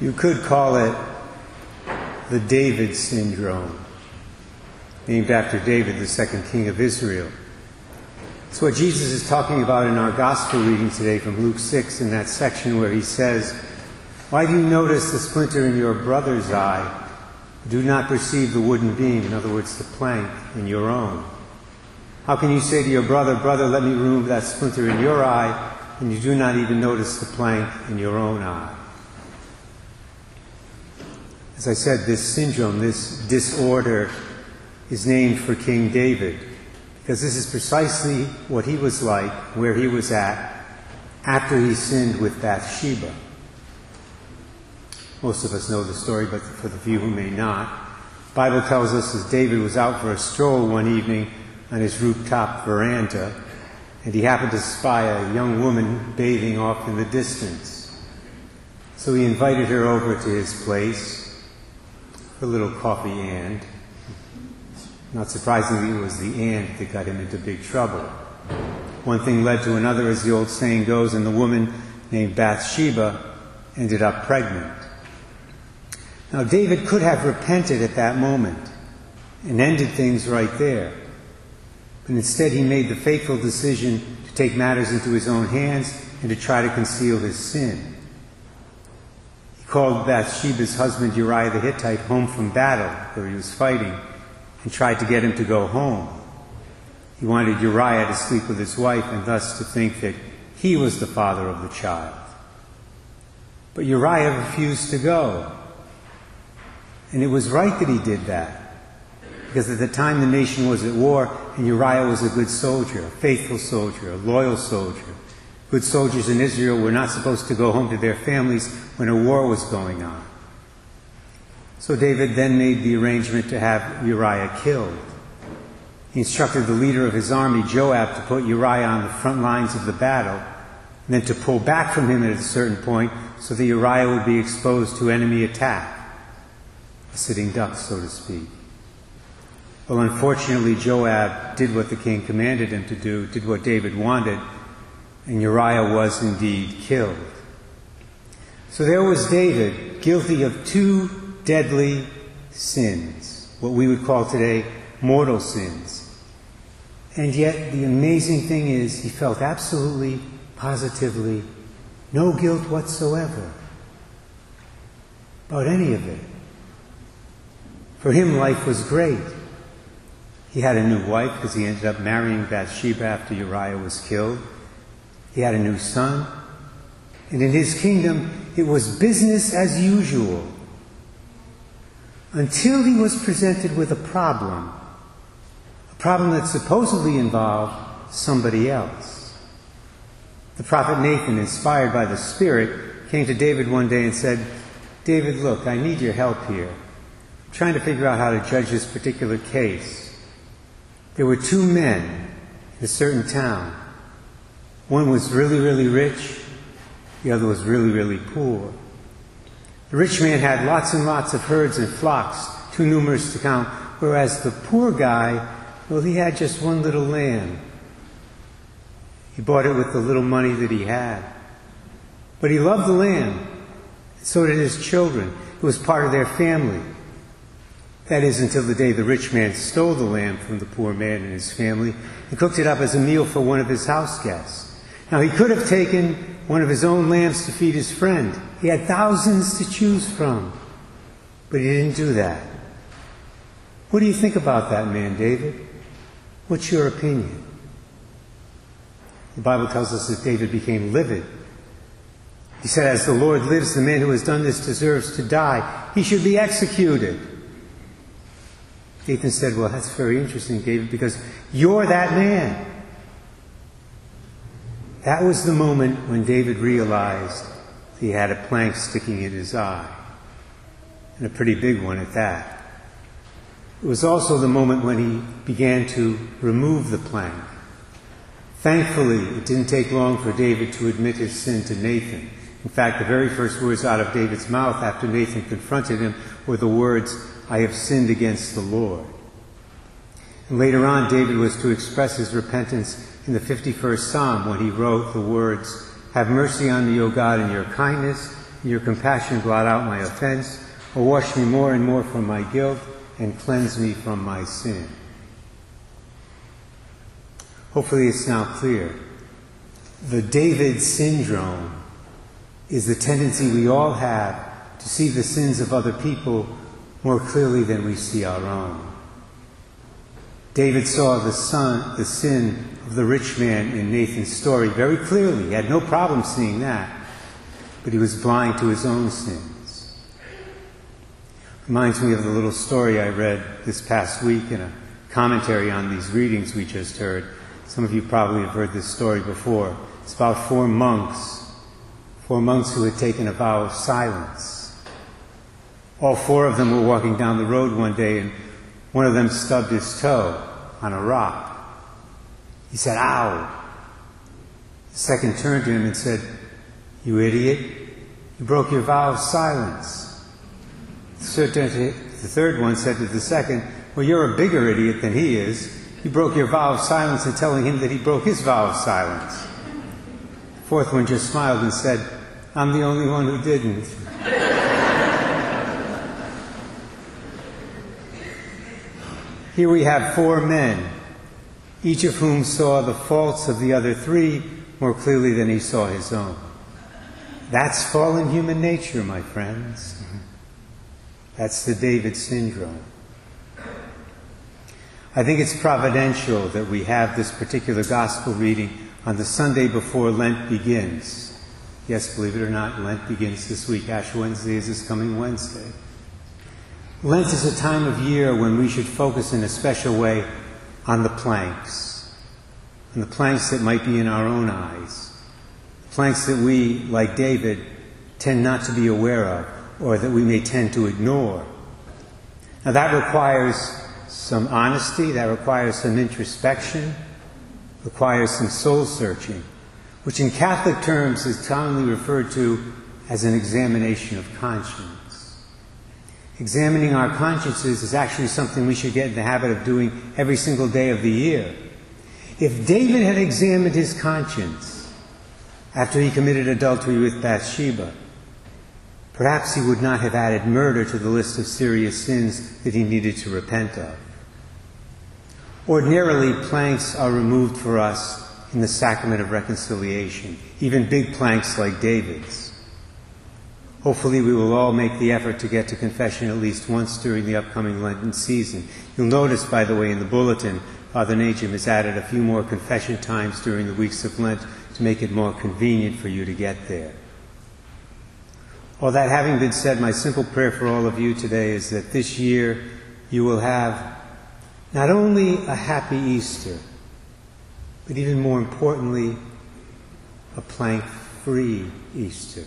You could call it the David syndrome, named after David, the second king of Israel. It's what Jesus is talking about in our gospel reading today from Luke 6 in that section where he says, Why do you notice the splinter in your brother's eye? Do not perceive the wooden beam, in other words, the plank, in your own. How can you say to your brother, Brother, let me remove that splinter in your eye, and you do not even notice the plank in your own eye? As I said, this syndrome, this disorder, is named for King David, because this is precisely what he was like, where he was at, after he sinned with Bathsheba. Most of us know the story, but for the few who may not, the Bible tells us as David was out for a stroll one evening on his rooftop veranda, and he happened to spy a young woman bathing off in the distance. So he invited her over to his place a little coffee and. Not surprisingly, it was the and that got him into big trouble. One thing led to another, as the old saying goes, and the woman named Bathsheba ended up pregnant. Now, David could have repented at that moment and ended things right there. But instead, he made the fateful decision to take matters into his own hands and to try to conceal his sin. Called Bathsheba's husband Uriah the Hittite home from battle where he was fighting and tried to get him to go home. He wanted Uriah to sleep with his wife and thus to think that he was the father of the child. But Uriah refused to go. And it was right that he did that. Because at the time the nation was at war, and Uriah was a good soldier, a faithful soldier, a loyal soldier. Good soldiers in Israel were not supposed to go home to their families when a war was going on. So David then made the arrangement to have Uriah killed. He instructed the leader of his army, Joab, to put Uriah on the front lines of the battle, and then to pull back from him at a certain point so that Uriah would be exposed to enemy attack a sitting duck, so to speak. Well, unfortunately, Joab did what the king commanded him to do, did what David wanted, and Uriah was indeed killed. So there was David, guilty of two deadly sins, what we would call today mortal sins. And yet, the amazing thing is, he felt absolutely, positively no guilt whatsoever about any of it. For him, life was great. He had a new wife because he ended up marrying Bathsheba after Uriah was killed. He had a new son. And in his kingdom, it was business as usual. Until he was presented with a problem. A problem that supposedly involved somebody else. The prophet Nathan, inspired by the Spirit, came to David one day and said, David, look, I need your help here I'm trying to figure out how to judge this particular case. There were two men in a certain town. One was really, really rich, the other was really, really poor. The rich man had lots and lots of herds and flocks, too numerous to count, whereas the poor guy, well, he had just one little lamb. He bought it with the little money that he had. But he loved the lamb. and So did his children. It was part of their family. That is, until the day the rich man stole the lamb from the poor man and his family and cooked it up as a meal for one of his house guests. Now, he could have taken one of his own lambs to feed his friend. He had thousands to choose from. But he didn't do that. What do you think about that man, David? What's your opinion? The Bible tells us that David became livid. He said, As the Lord lives, the man who has done this deserves to die. He should be executed. Nathan said, Well, that's very interesting, David, because you're that man. That was the moment when David realized he had a plank sticking in his eye, and a pretty big one at that. It was also the moment when he began to remove the plank. Thankfully, it didn't take long for David to admit his sin to Nathan. In fact, the very first words out of David's mouth after Nathan confronted him were the words, I have sinned against the Lord. And later on, David was to express his repentance in the 51st Psalm when he wrote the words, Have mercy on me, O God, in your kindness, in your compassion blot out my offense, or wash me more and more from my guilt, and cleanse me from my sin. Hopefully it's now clear. The David syndrome is the tendency we all have to see the sins of other people more clearly than we see our own. David saw the son, the sin of the rich man in Nathan's story very clearly. He had no problem seeing that, but he was blind to his own sins. Reminds me of the little story I read this past week in a commentary on these readings we just heard. Some of you probably have heard this story before. It's about four monks, four monks who had taken a vow of silence. All four of them were walking down the road one day and one of them stubbed his toe on a rock. He said, Ow! The second turned to him and said, You idiot, you broke your vow of silence. The third one said to the second, Well, you're a bigger idiot than he is. You broke your vow of silence in telling him that he broke his vow of silence. The fourth one just smiled and said, I'm the only one who didn't. Here we have four men, each of whom saw the faults of the other three more clearly than he saw his own. That's fallen human nature, my friends. That's the David syndrome. I think it's providential that we have this particular gospel reading on the Sunday before Lent begins. Yes, believe it or not, Lent begins this week. Ash Wednesday is this coming Wednesday. Lent is a time of year when we should focus in a special way on the planks, on the planks that might be in our own eyes, planks that we, like David, tend not to be aware of or that we may tend to ignore. Now that requires some honesty, that requires some introspection, requires some soul searching, which in Catholic terms is commonly referred to as an examination of conscience examining our consciences is actually something we should get in the habit of doing every single day of the year. If David had examined his conscience after he committed adultery with Bathsheba, perhaps he would not have added murder to the list of serious sins that he needed to repent of. Ordinarily, planks are removed for us in the sacrament of reconciliation, even big planks like David's. Hopefully, we will all make the effort to get to confession at least once during the upcoming Lenten season. You'll notice, by the way, in the bulletin, Father Najim has added a few more confession times during the weeks of Lent to make it more convenient for you to get there. All that having been said, my simple prayer for all of you today is that this year you will have not only a happy Easter, but even more importantly, a plank free Easter.